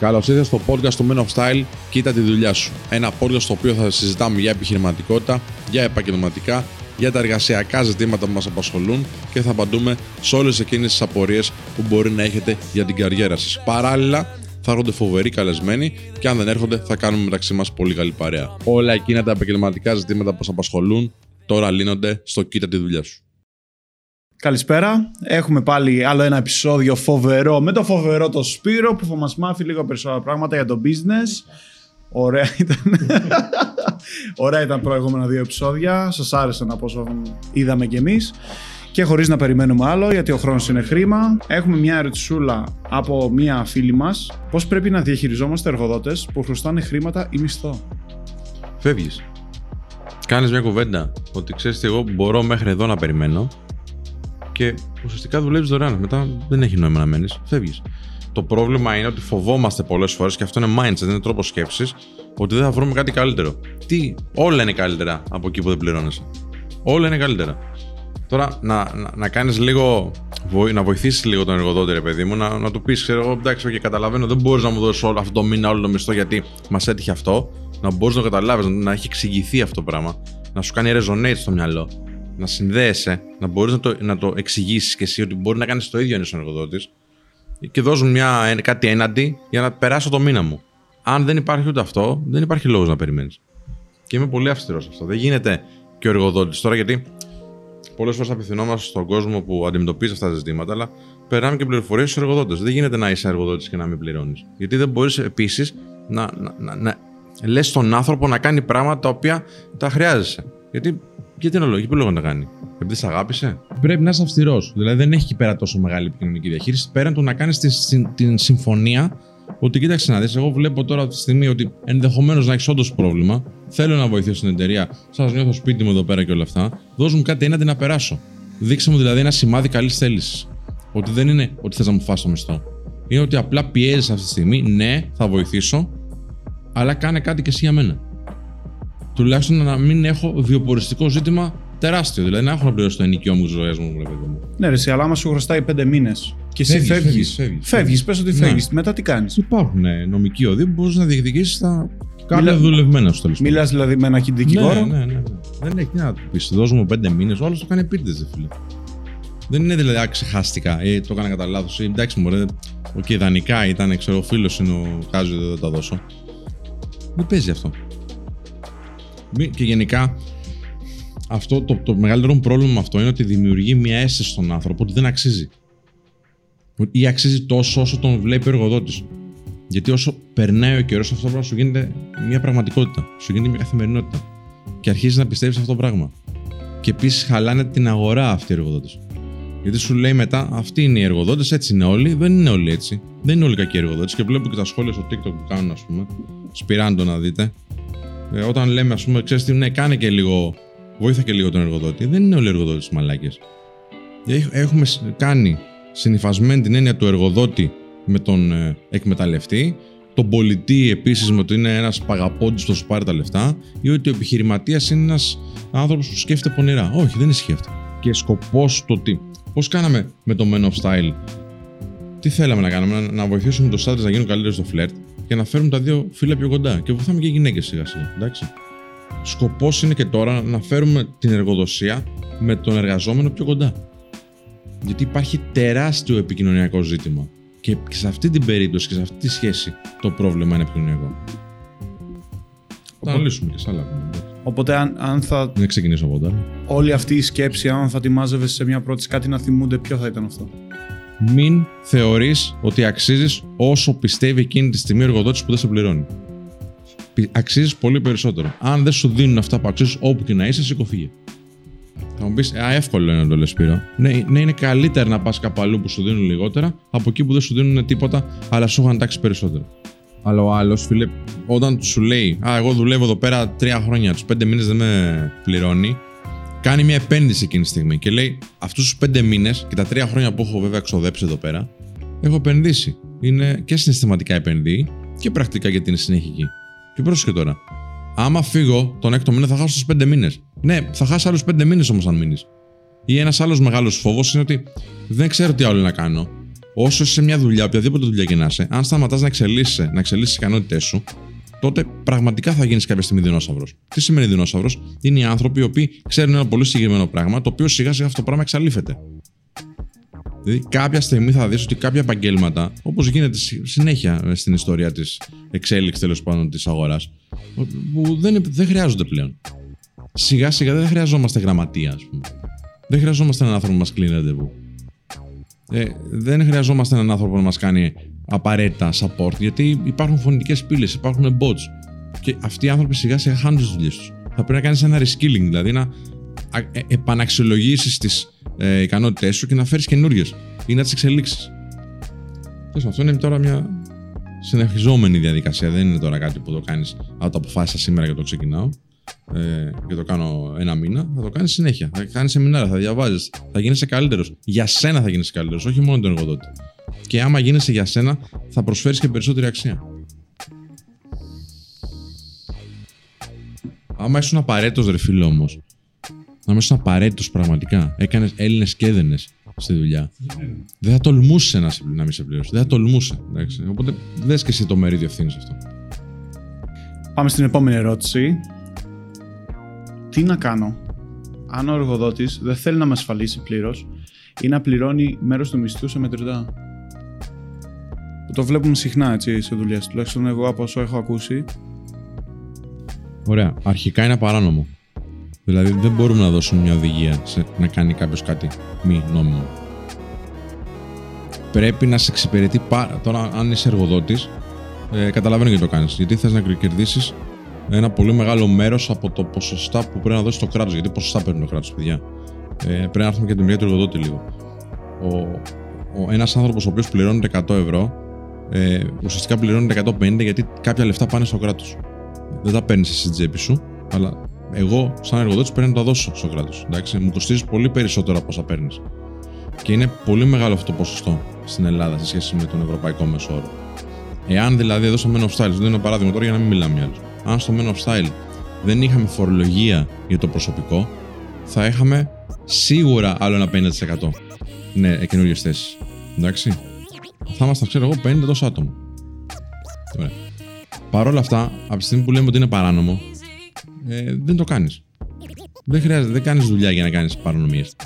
Καλώς ήρθατε στο podcast του Men of Style. Κοίτα τη δουλειά σου. Ένα podcast στο οποίο θα συζητάμε για επιχειρηματικότητα, για επαγγελματικά, για τα εργασιακά ζητήματα που μας απασχολούν και θα απαντούμε σε όλες εκείνες τις απορίες που μπορεί να έχετε για την καριέρα σας. Παράλληλα, θα έρχονται φοβεροί καλεσμένοι και αν δεν έρχονται, θα κάνουμε μεταξύ μας πολύ καλή παρέα. Όλα εκείνα τα επαγγελματικά ζητήματα που σας απασχολούν τώρα λύνονται στο κοίτα τη δουλειά σου. Καλησπέρα. Έχουμε πάλι άλλο ένα επεισόδιο φοβερό με το φοβερό το Σπύρο που θα μας μάθει λίγο περισσότερα πράγματα για το business. Ωραία ήταν. Ωραία ήταν προηγούμενα δύο επεισόδια. Σας άρεσαν από όσο είδαμε κι εμείς. Και χωρίς να περιμένουμε άλλο, γιατί ο χρόνος είναι χρήμα, έχουμε μια ερωτησούλα από μια φίλη μας. Πώς πρέπει να διαχειριζόμαστε εργοδότες που χρωστάνε χρήματα ή μισθό; Φεύγεις. Κάνεις μια κουβέντα ότι ξέρεις ότι εγώ μπορώ μέχρι εδώ να περιμένω και ουσιαστικά δουλεύεις δωρεάν. Μετά δεν έχει νόημα να μένεις, φεύγεις. Το πρόβλημα είναι ότι φοβόμαστε πολλές φορές και αυτό είναι mindset, είναι τρόπος σκέψης, ότι δεν θα βρούμε κάτι καλύτερο. Τι, όλα είναι καλύτερα από εκεί που δεν πληρώνεσαι. Όλα είναι καλύτερα. Τώρα να, να, να κάνεις λίγο. Να βοηθήσεις λίγο τον εργοδότη, ρε παιδί μου, να, να του πεις: Ξέρω εγώ, εντάξει, okay, καταλαβαίνω, δεν μπορείς να μου δώσεις όλο αυτό το μήνα όλο το μισθό γιατί μας έτυχε αυτό. Να μπορείς να το καταλάβεις, να, να έχει εξηγηθεί αυτό το πράγμα. Να σου κάνει resonate στο μυαλό να συνδέεσαι, να μπορείς να το, να το εξηγήσεις και εσύ ότι μπορεί να κάνεις το ίδιο ένα εργοδότης και δώσουν μια, κάτι έναντι για να περάσω το μήνα μου. Αν δεν υπάρχει ούτε αυτό, δεν υπάρχει λόγος να περιμένεις. Και είμαι πολύ αυστηρός σε αυτό. Δεν γίνεται και ο εργοδότης τώρα γιατί πολλές φορές απευθυνόμαστε στον κόσμο που αντιμετωπίζει αυτά τα ζητήματα, αλλά περνάμε και πληροφορίες στους εργοδότες. Δεν γίνεται να είσαι εργοδότης και να μην πληρώνεις. Γιατί δεν μπορείς επίσης να, να, να, να λες στον άνθρωπο να κάνει πράγματα τα οποία τα χρειάζεσαι. Γιατί γιατί είναι λόγος, ποιο λόγο να κάνει; Επειδή σε αγάπησε; Πρέπει να είσαι αυστηρός. Δηλαδή δεν έχει εκεί πέρα τόσο μεγάλη επικοινωνική διαχείριση. Πέραν του να κάνεις την συμφωνία ότι κοίταξε να δεις, εγώ βλέπω τώρα αυτή τη στιγμή ότι ενδεχομένως να έχεις όντως πρόβλημα. Θέλω να βοηθήσω την εταιρεία. Σας νιώθω σπίτι μου εδώ πέρα και όλα αυτά. Δώσ' μου κάτι έναντι να περάσω. Δείξε μου δηλαδή ένα σημάδι καλής θέλησης. Ότι δεν είναι ότι θες να μου φάσει το μισθό. Είναι ότι απλά πιέζει αυτή τη στιγμή. Ναι, θα βοηθήσω, αλλά κάνε κάτι και εσύ για μένα τουλάχιστον να μην έχω βιοποριστικό ζήτημα τεράστιο. Δηλαδή να έχω να πληρώσω το ενοικιό μου ζωή μου, παιδί μου. Ναι, ρε, αλλά άμα σου χρωστάει πέντε μήνες και εσύ φεύγεις. Φεύγεις, πες ότι φεύγεις. Ναι. Μετά τι κάνεις; Υπάρχουν ναι, νομικοί οδοί που μπορείς να διεκδικήσεις τα κάποια Μιλά... δουλευμένα σου τέλο Μιλάς δηλαδή με ένα δικηγόρο. Ναι, ναι, ναι, ναι. Δεν έχει να του πεις. Δώσ' μου πέντε μήνες, όλο το κάνει επίτηδες, φίλε. Δεν είναι δηλαδή ξεχάστηκα ή το έκανα κατά λάθος. Εντάξει, μου OK, okay, ιδανικά ήταν, ξέρω, ο φίλος είναι ο Κάζο, δεν θα τα δώσω. Δεν παίζει αυτό. Και γενικά, αυτό το, το μεγαλύτερο πρόβλημα με αυτό είναι ότι δημιουργεί μια αίσθηση στον άνθρωπο ότι δεν αξίζει. Ή αξίζει τόσο όσο τον βλέπει ο εργοδότης. Γιατί όσο περνάει ο καιρός, αυτό το σου γίνεται μια πραγματικότητα. Σου γίνεται μια καθημερινότητα. Και αρχίζεις να πιστεύεις αυτό το πράγμα. Και επίσης χαλάνε την αγορά αυτή οι εργοδότες. Γιατί σου λέει μετά, αυτοί είναι οι εργοδότες, έτσι είναι όλοι. Δεν είναι όλοι έτσι. Δεν είναι όλοι κακοί εργοδότες. Και βλέπω και τα σχόλια στο TikTok που κάνουν, ας πούμε. Σπυράντο να δείτε. Ε, όταν λέμε, ας πούμε, ξέρεις τι, ναι, κάνε και λίγο. Βοήθα και λίγο τον εργοδότη. Δεν είναι όλοι οι εργοδότες μαλάκες. Έχουμε κάνει συνυφασμένη την έννοια του εργοδότη με τον ε, εκμεταλλευτή, τον πολιτή επίσης με ότι είναι ένας παγαπώντη που σου πάρει τα λεφτά, ή ότι ο επιχειρηματίας είναι ένας άνθρωπος που σκέφτεται πονηρά. Όχι, δεν ισχύει αυτό. Και σκοπός το τι. Πώς κάναμε με το Men of Style, τι θέλαμε να κάνουμε, να, να βοηθήσουμε τους άντρες να γίνουν καλύτεροι στο φλερτ, και να φέρουμε τα δύο φύλλα πιο κοντά. Και βοηθάμε και γυναίκες σιγά σιγά. Εντάξει. Σκοπός είναι και τώρα να φέρουμε την εργοδοσία με τον εργαζόμενο πιο κοντά. Γιατί υπάρχει τεράστιο επικοινωνιακό ζήτημα. Και σε αυτή την περίπτωση και σε αυτή τη σχέση το πρόβλημα είναι επικοινωνιακό. Θα αναλύσουμε και σε άλλα Οπότε, αν, αν θα. Δεν ξεκινήσω από τώρα. Όλη αυτή η σκέψη, αν θα τη μάζευες σε μια πρώτη κάτι να θυμούνται, ποιο θα ήταν αυτό; Μην θεωρείς ότι αξίζεις όσο πιστεύει εκείνη τη στιγμή ο εργοδότης που δεν σε πληρώνει. Αξίζεις πολύ περισσότερο. Αν δεν σου δίνουν αυτά που αξίζεις όπου και να είσαι, σηκωθήκε. Θα μου πεις, Α, εύκολο είναι να το λες, Σπύρο. Ναι, ναι, είναι καλύτερα να πας κάπου αλλού που σου δίνουν λιγότερα από εκεί που δεν σου δίνουν τίποτα, αλλά σου έχουν τάξει περισσότερο. Αλλά ο άλλος, φίλε, όταν σου λέει, Α, εγώ δουλεύω εδώ πέρα τρία χρόνια, τους πέντε μήνες δεν με πληρώνει, κάνει μια επένδυση εκείνη τη στιγμή και λέει: Αυτούς τους πέντε μήνες και τα τρία χρόνια που έχω βέβαια εξοδέψει εδώ πέρα, έχω επενδύσει. Είναι και συναισθηματικά επενδύει και πρακτικά γιατί είναι συνεχική. Και πρόσεχε τώρα. Άμα φύγω τον έκτο μήνα θα χάσω τους πέντε μήνες. Ναι, θα χάσει άλλους πέντε μήνες όμως αν μείνεις. Ή ένας άλλος μεγάλος φόβος είναι ότι δεν ξέρω τι άλλο να κάνω. όσο είσαι σε μια δουλειά, οποιαδήποτε δουλειά και να είσαι, αν σταματάς να εξελίσσει να εξελίσσεις τις ικανότητές σου, τότε πραγματικά θα γίνεις κάποια στιγμή δεινόσαυρος. Τι σημαίνει δεινόσαυρος, είναι οι άνθρωποι οι οποίοι ξέρουν ένα πολύ συγκεκριμένο πράγμα, το οποίο σιγά σιγά αυτό το πράγμα εξαλείφεται. Δηλαδή, κάποια στιγμή θα δεις ότι κάποια επαγγέλματα, όπως γίνεται συνέχεια στην ιστορία της εξέλιξης τέλος πάντων της αγοράς, που δεν, δεν χρειάζονται πλέον. Σιγά σιγά δεν χρειαζόμαστε γραμματεία, ας πούμε. Δεν χρειαζόμαστε έναν άνθρωπο που μας κλείνει ραντεβού. Ε, δεν χρειαζόμαστε έναν άνθρωπο να μας κάνει απαραίτητα support, γιατί υπάρχουν φωνητικές πύλες, υπάρχουν bots. Και αυτοί οι άνθρωποι σιγά σιγά χάνουν τις δουλειές τους. Θα πρέπει να κάνεις ένα reskilling, δηλαδή να ε, επαναξιολογήσεις τις ε, ικανότητές σου και να φέρεις καινούριε ή να τις εξελίξεις. Αυτό είναι τώρα μια συνεχιζόμενη διαδικασία. Δεν είναι τώρα κάτι που το κάνεις. Αν το αποφάσισα σήμερα και το ξεκινάω ε, και το κάνω ένα μήνα, θα το κάνεις συνέχεια. Θα κάνεις σεμινάρια, θα διαβάζεις, θα γίνεσαι καλύτερος. Για σένα θα γίνεσαι καλύτερος, όχι μόνο τον εργοδότη. Και άμα γίνεσαι για σένα, θα προσφέρεις και περισσότερη αξία. Άμα ήσουν απαραίτητος ρε φίλο όμως, άμα ήσουν απαραίτητος πραγματικά, έκανες Έλληνες και έδαινε στη δουλειά, δεν θα τολμούσε να, να μην σε πληρώσει. Δεν θα τολμούσε. Εντάξει. Οπότε δες και εσύ το μερίδιο ευθύνης αυτό. Πάμε στην επόμενη ερώτηση τι να κάνω αν ο εργοδότης δεν θέλει να με ασφαλίσει πλήρως ή να πληρώνει μέρος του μισθού σε μετρητά; Το βλέπουμε συχνά έτσι σε δουλειές. Τουλάχιστον εγώ από όσο έχω ακούσει. Ωραία. Αρχικά είναι παράνομο. Δηλαδή δεν μπορούμε να δώσουμε μια οδηγία σε να κάνει κάποιος κάτι μη νόμιμο. Πρέπει να σε εξυπηρετεί πάρα. Τώρα, αν είσαι εργοδότης, ε, καταλαβαίνω γιατί το κάνεις. Γιατί θες να κερδίσεις ένα πολύ μεγάλο μέρος από το ποσοστά που πρέπει να δώσει το κράτος. Γιατί ποσοστά παίρνει το κράτος, παιδιά; Ε, πρέπει να έρθουμε και την μεριά του εργοδότη λίγο. Ο, ο, ένας άνθρωπος ο οποίος πληρώνει 100 ευρώ, ε, ουσιαστικά πληρώνει 150 γιατί κάποια λεφτά πάνε στο κράτος. Δεν τα παίρνεις εσύ στην τσέπη σου, αλλά εγώ, σαν εργοδότης, πρέπει να τα δώσω στο κράτος. Μου κοστίζει πολύ περισσότερο από όσα παίρνεις. Και είναι πολύ μεγάλο αυτό το ποσοστό στην Ελλάδα σε σχέση με τον ευρωπαϊκό μέσο όρο. Εάν δηλαδή εδώ στο Men of Style, δίνω ένα παράδειγμα τώρα για να μην μιλάμε άλλο αν στο Men of Style δεν είχαμε φορολογία για το προσωπικό, θα είχαμε σίγουρα άλλο ένα 50% ναι, καινούριε θέσεις. Εντάξει. Θα ήμασταν, ξέρω εγώ, 50 τόσο άτομα. Ωραία. Παρ' όλα αυτά, από τη στιγμή που λέμε ότι είναι παράνομο, ε, δεν το κάνεις. Δεν χρειάζεται, δεν κάνεις δουλειά για να κάνεις παρανομίες.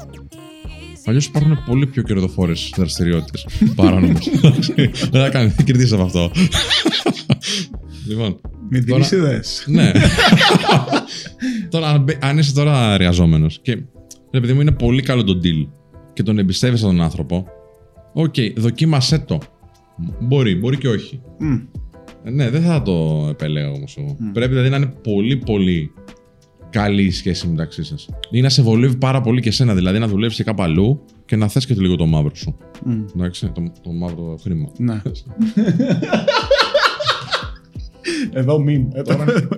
Αλλιώς υπάρχουν πολύ πιο κερδοφόρες δραστηριότητες παράνομες. δεν θα κάνεις, δεν κερδίσει από αυτό. λοιπόν, με δίνει ιδέε. Ναι. τώρα, αν είσαι τώρα εργαζόμενο και επειδή μου είναι πολύ καλό το deal και τον εμπιστεύεσαι τον άνθρωπο, OK, okay, δοκίμασέ το. Μπορεί, μπορεί και όχι. Ναι, δεν θα το επέλεγα όμως εγώ. Πρέπει δηλαδή να είναι πολύ, πολύ καλή η σχέση μεταξύ σας. Ή να σε βολεύει πάρα πολύ και σένα, δηλαδή να δουλεύεις και κάπου αλλού και να θες και το λίγο το μαύρο σου. Μμ. Εντάξει, το, το μαύρο χρήμα. Ναι. Εδώ μην. Ε,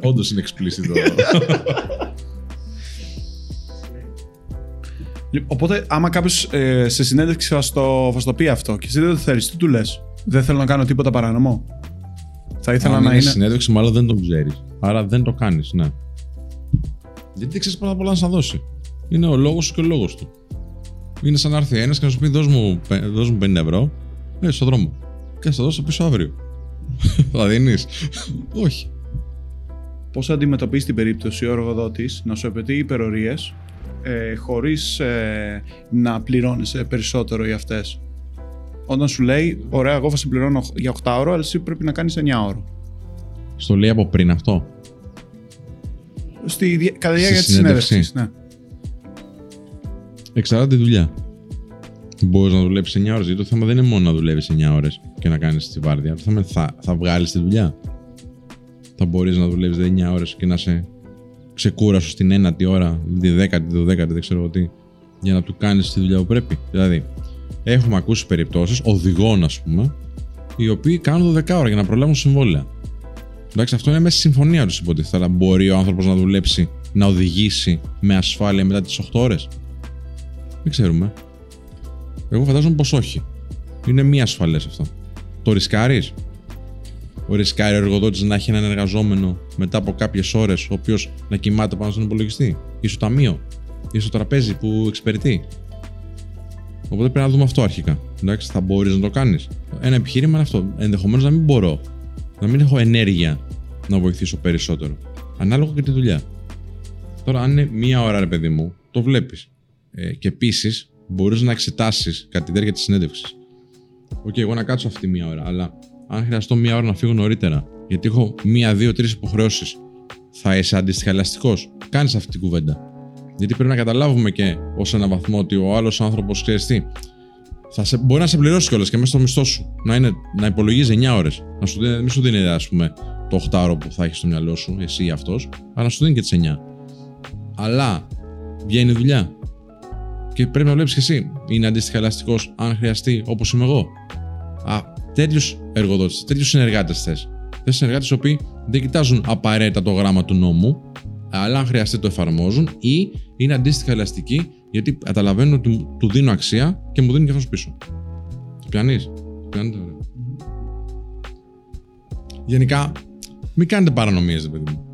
Όντως είναι explicit. Οπότε, άμα κάποιος ε, σε συνέντευξη θα στο, θα στο πει αυτό και εσύ δεν το θέλεις, τι του λες; Δεν θέλω να κάνω τίποτα παράνομο; Θα ήθελα Αν να είναι. είναι συνέντευξη, μάλλον δεν το ξέρεις. Άρα δεν το κάνεις, ναι. Γιατί δεν ξέρεις πρώτα απ' όλα να σα δώσει. Είναι ο λόγος σου και ο λόγος του. Είναι σαν να έρθει ένας και να σου πει: Δώσ' μου, δώσ μου 50 ευρώ. Ε, στο δρόμο. Και θα το δώσω πίσω αύριο. Θα δίνεις. Όχι. Πώς αντιμετωπίζεις την περίπτωση ο εργοδότης να σου απαιτεί υπερορίες ε, χωρίς ε, να πληρώνεσαι περισσότερο για αυτές. Όταν σου λέει, Ωραία, εγώ θα σε πληρώνω για 8 ώρο, αλλά εσύ πρέπει να κάνεις 9 ώρο. Στο λέει από πριν αυτό; Στη, κατά τη διάρκεια της συνέντευξης. Ναι. Εξαρτάται τη δουλειά. Μπορείς να δουλέψεις 9 ώρες. Γιατί το θέμα δεν είναι μόνο να δουλεύεις 9 ώρες και να κάνεις τη βάρδια. Το θέμα είναι θα, θα βγάλεις τη δουλειά. Θα μπορείς να δουλεύεις 9 ώρες και να είσαι ξεκούραστο στην ένατη ώρα, τη δέκατη, τη δωδέκατη, δεν ξέρω τι, για να του κάνεις τη δουλειά που πρέπει. Δηλαδή, έχουμε ακούσει περιπτώσεις οδηγών, ας πούμε, οι οποίοι κάνουν 12 ώρα για να προλάβουν συμβόλαια. Εντάξει, αυτό είναι μέσα στη συμφωνία τους υποτίθεται, αλλά μπορεί ο άνθρωπος να δουλέψει, να οδηγήσει με ασφάλεια μετά τις 8 ώρες. Δεν ξέρουμε. Εγώ φαντάζομαι πως όχι. Είναι μη ασφαλές αυτό. Το ρισκάρεις; Ο ρισκάρει ο εργοδότης να έχει έναν εργαζόμενο μετά από κάποιες ώρες, ο οποίος να κοιμάται πάνω στον υπολογιστή, ή στο ταμείο, ή στο τραπέζι που εξυπηρετεί. Οπότε πρέπει να δούμε αυτό αρχικά. Εντάξει, θα μπορείς να το κάνεις. Ένα επιχείρημα είναι αυτό. Ενδεχομένως να μην μπορώ. Να μην έχω ενέργεια να βοηθήσω περισσότερο. Ανάλογα και τη δουλειά. Τώρα, αν είναι μία ώρα, ρε παιδί μου, το βλέπεις. Ε, και επίσης, μπορείς να εξετάσεις κατά τη διάρκεια της συνέντευξης. OK, okay, εγώ να κάτσω αυτή μία ώρα, αλλά αν χρειαστώ μία ώρα να φύγω νωρίτερα, γιατί έχω μία, δύο, τρεις υποχρεώσεις, θα είσαι αντίστοιχα ελαστικό. Κάνεις αυτή την κουβέντα. Γιατί πρέπει να καταλάβουμε και ως ένα βαθμό ότι ο άλλος άνθρωπος ξέρεις τι. Θα σε, μπορεί να σε πληρώσει κιόλας και μέσα στο μισθό σου. Να, είναι, να υπολογίζει 9 ώρες. Να σου δίνει, μην σου δίνει, ας πούμε, το 8 ώρο που θα έχεις στο μυαλό σου, εσύ ή αυτός, αλλά να σου δίνει και τις 9. Αλλά βγαίνει δουλειά. Και πρέπει να βλέπεις και εσύ. Είναι αντίστοιχα ελαστικό αν χρειαστεί, όπως είμαι εγώ. Α, τέτοιους εργοδότες, τέτοιους συνεργάτες θες. Θες συνεργάτες οι οποίοι δεν κοιτάζουν απαραίτητα το γράμμα του νόμου, αλλά αν χρειαστεί το εφαρμόζουν ή είναι αντίστοιχα ελαστικοί γιατί καταλαβαίνουν ότι του δίνω αξία και μου δίνει και αυτός πίσω. Το πιάνεις; Πιάνετε, ωραία. Γενικά, μην κάνετε παρανομίες, παιδί μου.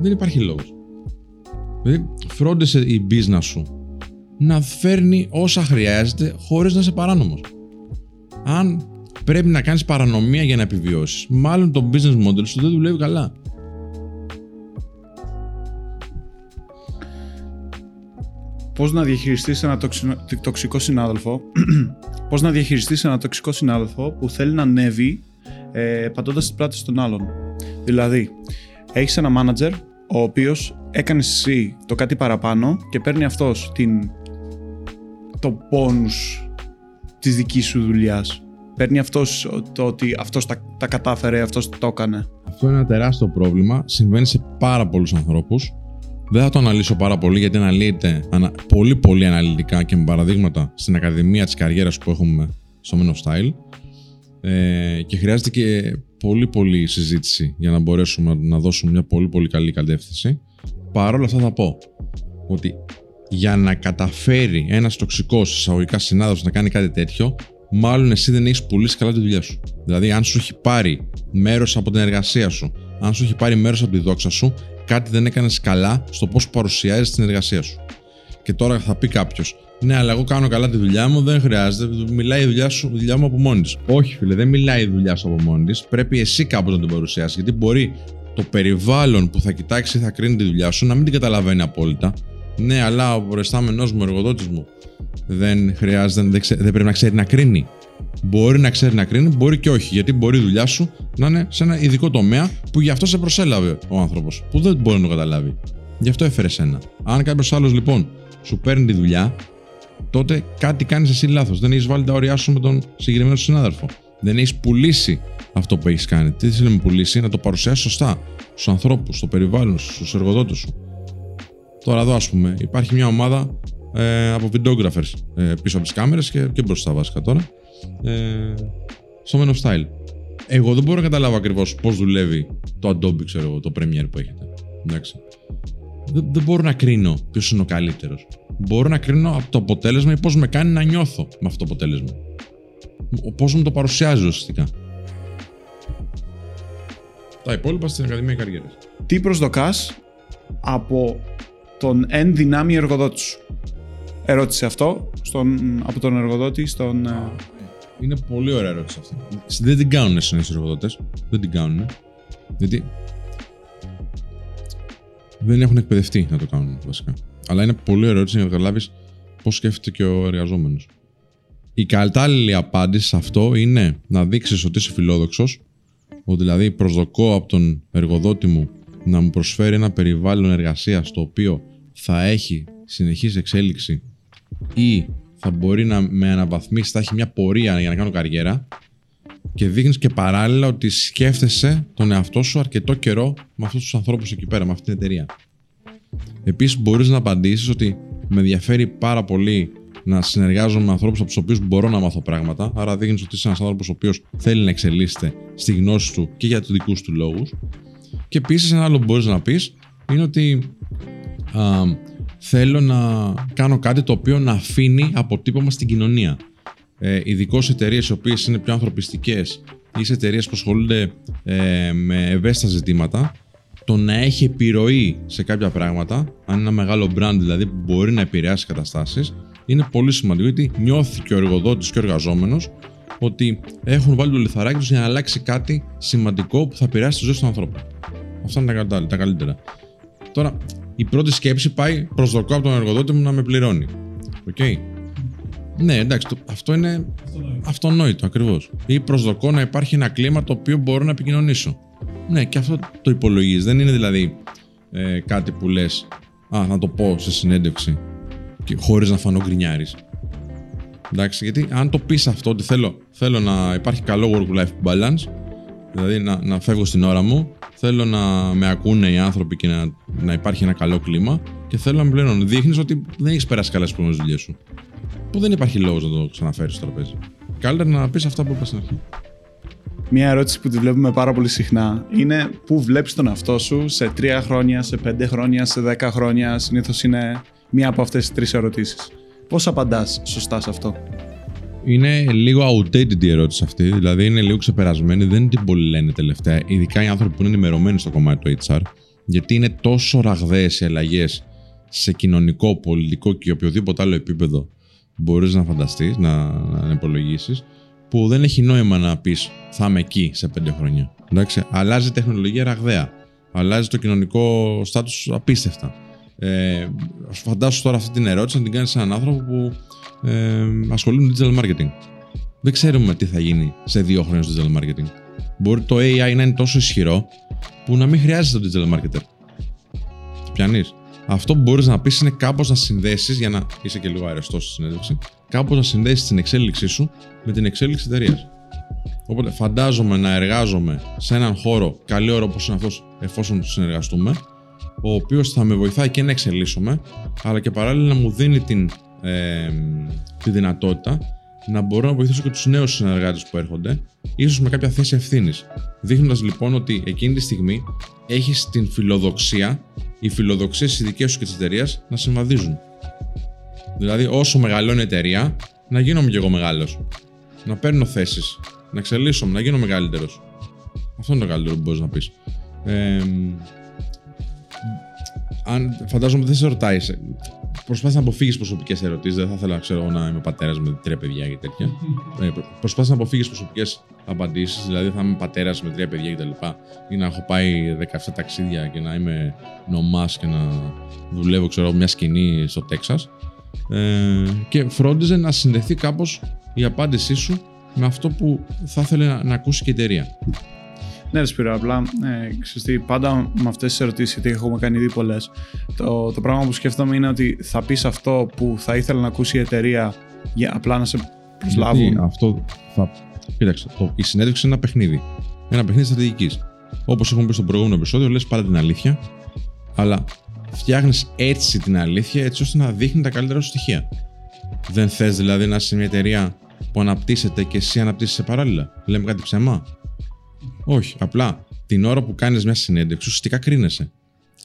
Δεν υπάρχει λόγος. Δηλαδή, φρόντισε η business σου να φέρνει όσα χρειάζεται χωρίς να είσαι παράνομος. Αν πρέπει να κάνεις παρανομία για να επιβιώσεις, μάλλον το business model σου δεν δουλεύει καλά. Πώς να διαχειριστείς ένα τοξικό συνάδελφο πώς να διαχειριστείς ένα τοξικό συνάδελφο που θέλει να ανέβει ε, πατώντας τις πλάτες των άλλων. Δηλαδή, έχεις ένα manager ο οποίος έκανε εσύ το κάτι παραπάνω και παίρνει αυτός την, το πόνους της δικής σου δουλειάς. Παίρνει αυτός το ότι αυτός τα, τα κατάφερε, αυτός το έκανε. Αυτό είναι ένα τεράστιο πρόβλημα. Συμβαίνει σε πάρα πολλούς ανθρώπους. Δεν θα το αναλύσω πάρα πολύ γιατί αναλύεται ανα, πολύ πολύ αναλυτικά και με παραδείγματα στην Ακαδημία της Καριέρας που έχουμε στο Men of Style ε, και χρειάζεται και πολύ πολύ συζήτηση για να μπορέσουμε να δώσουμε μια πολύ πολύ καλή κατεύθυνση. Παρ' όλα αυτά θα πω ότι για να καταφέρει ένας τοξικός εισαγωγικά συνάδελφος να κάνει κάτι τέτοιο μάλλον εσύ δεν έχεις πουλήσει καλά τη δουλειά σου. Δηλαδή αν σου έχει πάρει μέρος από την εργασία σου, αν σου έχει πάρει μέρος από τη δόξα σου, κάτι δεν έκανες καλά στο πώς παρουσιάζεις την εργασία σου. Και τώρα θα πει κάποιος, Ναι, αλλά εγώ κάνω καλά τη δουλειά μου, δεν χρειάζεται. Μιλάει η δουλειά, σου, η δουλειά μου από μόνη της. Όχι, φίλε, δεν μιλάει η δουλειά σου από μόνη της. Πρέπει εσύ κάπως να την παρουσιάσεις. Γιατί μπορεί το περιβάλλον που θα κοιτάξει ή θα κρίνει τη δουλειά σου να μην την καταλαβαίνει απόλυτα. Ναι, αλλά ο προϊστάμενός μου, ο εργοδότης μου, δεν χρειάζεται, δεν, δεν πρέπει να ξέρει να κρίνει. Μπορεί να ξέρει να κρίνει, μπορεί και όχι. Γιατί μπορεί η δουλειά σου να είναι σε ένα ειδικό τομέα που γι' αυτό σε προσέλαβε ο άνθρωπος, που δεν μπορεί να το καταλάβει. Γι' αυτό έφερε σένα. Αν κάποιος άλλος λοιπόν σου παίρνει τη δουλειά, τότε κάτι κάνεις εσύ λάθος. Δεν έχεις βάλει τα όρια σου με τον συγκεκριμένο συνάδελφο. Δεν έχεις πουλήσει αυτό που έχεις κάνει. Τι θέλει να πουλήσει, να το παρουσιάσεις σωστά στους ανθρώπους, στο περιβάλλον σου, στους εργοδότες σου. Τώρα εδώ, ας πούμε, υπάρχει μια ομάδα ε, από videographers ε, πίσω από τις κάμερες και, και μπροστά βασικά τώρα ε, στο Men of Style. Εγώ δεν μπορώ να καταλάβω ακριβώς πώς δουλεύει το Adobe, ξέρω εγώ, το Premiere που έχετε. Εντάξει. Δεν, δεν μπορώ να κρίνω ποιος είναι ο καλύτερος. Μπορώ να κρίνω από το αποτέλεσμα ή πώς με κάνει να νιώθω με αυτό το αποτέλεσμα. Πώς μου το παρουσιάζει ουσιαστικά. Τα υπόλοιπα στην Ακαδημία Καριέρας. Τι προσδοκάς από τον εν δυνάμει εργοδότης σου; Ερώτησε αυτό στον, από τον εργοδότη στον. Ε, είναι πολύ ωραία ερώτηση αυτή. Δεν την κάνουν συνήθως οι εργοδότες. Δεν την κάνουν. Γιατί δεν έχουν εκπαιδευτεί να το κάνουν βασικά. Αλλά είναι πολύ ωραία ερώτηση για να καταλάβεις πώς σκέφτεται και ο εργαζόμενος. Η κατάλληλη απάντηση σε αυτό είναι να δείξεις ότι είσαι φιλόδοξος, ότι δηλαδή προσδοκώ από τον εργοδότη μου να μου προσφέρει ένα περιβάλλον εργασίας το οποίο θα έχει συνεχής εξέλιξη ή θα μπορεί να με αναβαθμίσει, θα έχει μια πορεία για να κάνω καριέρα και δείχνεις και παράλληλα ότι σκέφτεσαι τον εαυτό σου αρκετό καιρό με αυτούς τους ανθρώπους εκεί πέρα, με αυτή την εταιρεία. Επίσης, μπορείς να απαντήσεις ότι με ενδιαφέρει πάρα πολύ να συνεργάζομαι με ανθρώπους από τους οποίους μπορώ να μάθω πράγματα. Άρα, δείχνεις ότι είσαι ένας άνθρωπος ο οποίος θέλει να εξελίσσεται στη γνώση του και για τους δικούς του λόγους. Και επίσης, ένα άλλο που μπορείς να πεις είναι ότι α, θέλω να κάνω κάτι το οποίο να αφήνει αποτύπωμα στην κοινωνία. Ε, Ειδικώς σε εταιρείες οι οποίες είναι πιο ανθρωπιστικές ή σε εταιρείες που ασχολούνται ε, με ευαίσθητα ζητήματα, το να έχει επιρροή σε κάποια πράγματα, αν είναι ένα μεγάλο brand δηλαδή που μπορεί να επηρεάσει καταστάσεις, είναι πολύ σημαντικό γιατί νιώθει και ο εργοδότης και ο εργαζόμενος ότι έχουν βάλει το λιθαράκι τους για να αλλάξει κάτι σημαντικό που θα επηρεάσει τη ζωή του ανθρώπου. Αυτά είναι τα, τα καλύτερα. Τώρα, η πρώτη σκέψη πάει προσδοκώ από τον εργοδότη μου να με πληρώνει. OK. Okay. Ναι, εντάξει, το, αυτό είναι αυτονόητο ακριβώς. Ή προσδοκώ να υπάρχει ένα κλίμα το οποίο μπορώ να επικοινωνήσω. Ναι, και αυτό το υπολογίζεις. Δεν είναι δηλαδή ε, κάτι που λες, Α, να το πω σε συνέντευξη χωρίς να φανώ γκρινιάρης. Εντάξει, γιατί αν το πεις αυτό ότι θέλω, θέλω να υπάρχει καλό work-life balance, δηλαδή να, να φεύγω στην ώρα μου, θέλω να με ακούνε οι άνθρωποι και να, να υπάρχει ένα καλό κλίμα και θέλω να με πλέον δείχνεις ότι δεν έχεις περάσει καλά στις δουλειές σου. Που δεν υπάρχει λόγος να το ξαναφέρεις στο τραπέζι. Καλύτερα να πεις αυτά που είπα στην αρχή. Μία ερώτηση που τη βλέπουμε πάρα πολύ συχνά είναι πού βλέπεις τον εαυτό σου σε τρία χρόνια, σε πέντε χρόνια, σε δέκα χρόνια. Συνήθως είναι μία από αυτές τις τρεις ερωτήσεις. Πώς απαντάς σωστά σε αυτό, Είναι λίγο outdated η ερώτηση αυτή, δηλαδή είναι λίγο ξεπερασμένη, δεν την πολύ λένε τελευταία, ειδικά οι άνθρωποι που είναι ενημερωμένοι στο κομμάτι του HR, γιατί είναι τόσο ραγδαίες οι αλλαγές σε κοινωνικό, πολιτικό και οποιοδήποτε άλλο επίπεδο μπορείς να φανταστείς, να, να υπολογίσεις, που δεν έχει νόημα να πεις θα είμαι εκεί σε πέντε χρόνια. Εντάξει, αλλάζει η τεχνολογία ραγδαία. Αλλάζει το κοινωνικό στάτου απίστευτα. Ε, φαντάσου τώρα αυτή την ερώτηση να την κάνεις σε έναν άνθρωπο που ε, ασχολείται με digital marketing. Δεν ξέρουμε τι θα γίνει σε δύο χρόνια στο digital marketing. Μπορεί το AI να είναι τόσο ισχυρό που να μην χρειάζεται το digital marketer. Πιανεί. Αυτό που μπορείς να πεις είναι κάπως να συνδέσεις, για να είσαι και λίγο αρεστός στη συνέντευξη, κάπως να συνδέσεις την εξέλιξή σου με την εξέλιξη εταιρείας. Οπότε φαντάζομαι να εργάζομαι σε έναν χώρο καλή ώρα όπως είναι αυτός, εφόσον συνεργαστούμε, ο οποίος θα με βοηθάει και να εξελίσσομαι, αλλά και παράλληλα να μου δίνει την, ε, τη δυνατότητα να μπορώ να βοηθήσω και τους νέους συνεργάτες που έρχονται, ίσως με κάποια θέση ευθύνης. Δείχνοντας λοιπόν ότι εκείνη τη στιγμή έχεις την φιλοδοξία, οι φιλοδοξίες οι δικές σου και της εταιρείας να συμβαδίζουν. Δηλαδή, όσο μεγαλώνει η εταιρεία, να γίνομαι κι εγώ μεγάλος. Να παίρνω θέσεις, να εξελίσσομαι, να γίνω μεγαλύτερος. Αυτό είναι το καλύτερο που μπορείς να πεις. Ε, αν φαντάζομαι δεν σε ρωτάει. Προσπάθησε να αποφύγεις προσωπικές ερωτήσεις. Δεν θα ήθελα ξέρω, να είμαι πατέρας με τρία παιδιά και τέτοια. ε, προσπάθησε να αποφύγεις προσωπικές απαντήσεις. Δηλαδή, θα είμαι πατέρας με τρία παιδιά κτλ. Ή να έχω πάει 17 ταξίδια και να είμαι νομάς και να δουλεύω, ξέρω, μια σκηνή στο Τέξας. Ε, και φρόντιζε να συνδεθεί κάπως η απάντησή σου με αυτό που θα ήθελε να, να ακούσει και η εταιρεία. Ναι, ρε Σπύρο, απλά ε, ξέρεις, πάντα με αυτές τις ερωτήσεις, γιατί έχουμε κάνει ήδη πολλές, το, το πράγμα που σκέφτομαι είναι ότι θα πεις αυτό που θα ήθελα να ακούσει η εταιρεία για απλά να σε προσλάβουν. Γιατί αυτό θα. Κοίταξε, το, η συνέντευξη είναι ένα παιχνίδι. Ένα παιχνίδι στρατηγικής. Όπως έχουμε πει στο προηγούμενο επεισόδιο, λες πάντα την αλήθεια, αλλά φτιάχνεις έτσι την αλήθεια έτσι ώστε να δείχνει τα καλύτερα σου στοιχεία. Δεν θες δηλαδή να είσαι μια εταιρεία που αναπτύσσεται και εσύ αναπτύσσεσαι παράλληλα. Λέμε κάτι ψέμα; Όχι. Απλά την ώρα που κάνεις μια συνέντευξη, ουσιαστικά κρίνεσαι.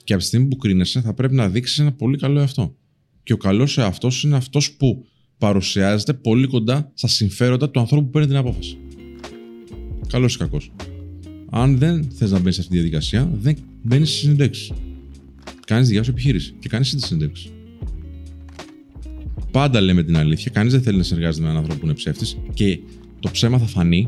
Και από τη στιγμή που κρίνεσαι, θα πρέπει να δείξεις ένα πολύ καλό εαυτό. Και ο καλός εαυτός είναι αυτός που παρουσιάζεται πολύ κοντά στα συμφέροντα του ανθρώπου που παίρνει την απόφαση. Καλός ή κακός. Αν δεν θες να μπει σε αυτή τη διαδικασία, δεν μπαίνεις στις συνεντεύξεις. Κάνεις δικιά σου επιχείρηση και κάνεις τη συνέντευξη. Πάντα λέμε την αλήθεια. Κανείς δεν θέλει να συνεργάζεται με έναν άνθρωπο που είναι ψεύτης και το ψέμα θα φανεί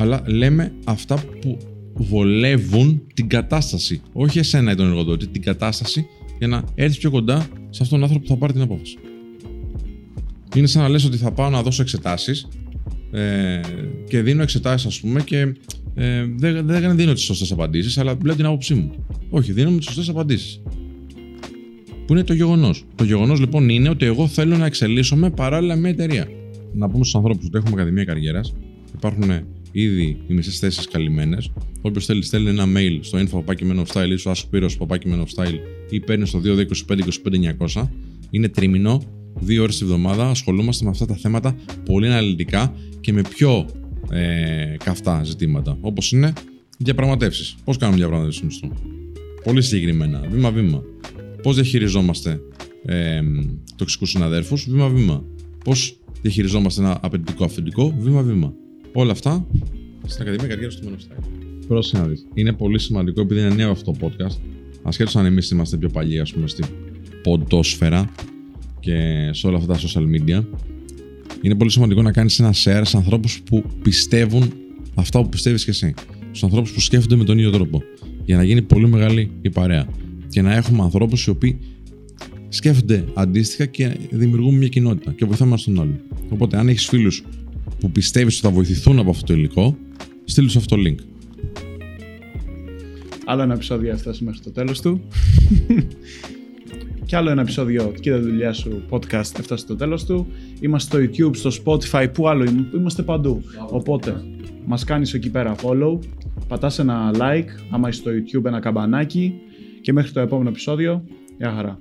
αλλά λέμε αυτά που βολεύουν την κατάσταση. Όχι εσένα ή τον εργοδότη, την κατάσταση για να έρθεις πιο κοντά σε αυτόν τον άνθρωπο που θα πάρει την απόφαση. Είναι σαν να λες ότι θα πάω να δώσω εξετάσεις ε, και δίνω εξετάσεις, ας πούμε, και ε, δεν, δεν δίνω τις σωστές απαντήσεις, αλλά λέω την άποψή μου. Όχι, δίνω τις σωστές απαντήσεις. Που είναι το γεγονός. Το γεγονός λοιπόν είναι ότι εγώ θέλω να εξελίσσομαι παράλληλα με εταιρεία. Να πούμε στους ανθρώπους ότι έχουμε Ακαδημία Καριέρας. Υπάρχουν ήδη οι μισές θέσεις καλυμμένες. Όποιος θέλει, στέλνει ένα mail στο info style ή στο askpiros ή παίρνει στο 2225 Είναι τρίμηνο, δύο ώρες τη εβδομάδα. Ασχολούμαστε με αυτά τα θέματα πολύ αναλυτικά και με πιο ε, καυτά ζητήματα. Όπως είναι διαπραγματεύσεις. Πώς κάνουμε διαπραγματεύσεις μισθού. Πολύ συγκεκριμένα, βήμα-βήμα. Πώς διαχειριζόμαστε ε, τοξικούς συναδέρφους, βήμα-βήμα. Πώς διαχειριζόμαστε ένα απαιτητικό αφεντικό, βήμα-βήμα. Όλα αυτά στην Ακαδημία Καριέρας του Men of Style. Πρόσεχε να δει. Είναι πολύ σημαντικό επειδή είναι νέο αυτό το podcast. Ασχέτως αν εμείς είμαστε πιο παλιοί, ας πούμε, στην ποντόσφαιρα. και σε όλα αυτά τα social media, είναι πολύ σημαντικό να κάνεις ένα share σε ανθρώπους που πιστεύουν αυτά που πιστεύεις και εσύ. Στους ανθρώπους που σκέφτονται με τον ίδιο τρόπο. Για να γίνει πολύ μεγάλη η παρέα. Και να έχουμε ανθρώπους οι οποίοι σκέφτονται αντίστοιχα και δημιουργούν μια κοινότητα και βοηθάμε ένα τον άλλο. Οπότε, αν έχεις φίλους που πιστεύεις ότι θα βοηθηθούν από αυτό το υλικό, στείλει αυτό το link. Άλλο ένα επεισόδιο έφτασε μέχρι το τέλος του. και άλλο ένα επεισόδιο «Κοίτα τη δουλειά σου» podcast έφτασε στο τέλος του. Είμαστε στο YouTube, στο Spotify, πού άλλο είμαστε παντού. Οπότε μας κάνεις εκεί πέρα follow, πατάς ένα like, άμα είσαι στο YouTube ένα καμπανάκι και μέχρι το επόμενο επεισόδιο, γεια χαρά.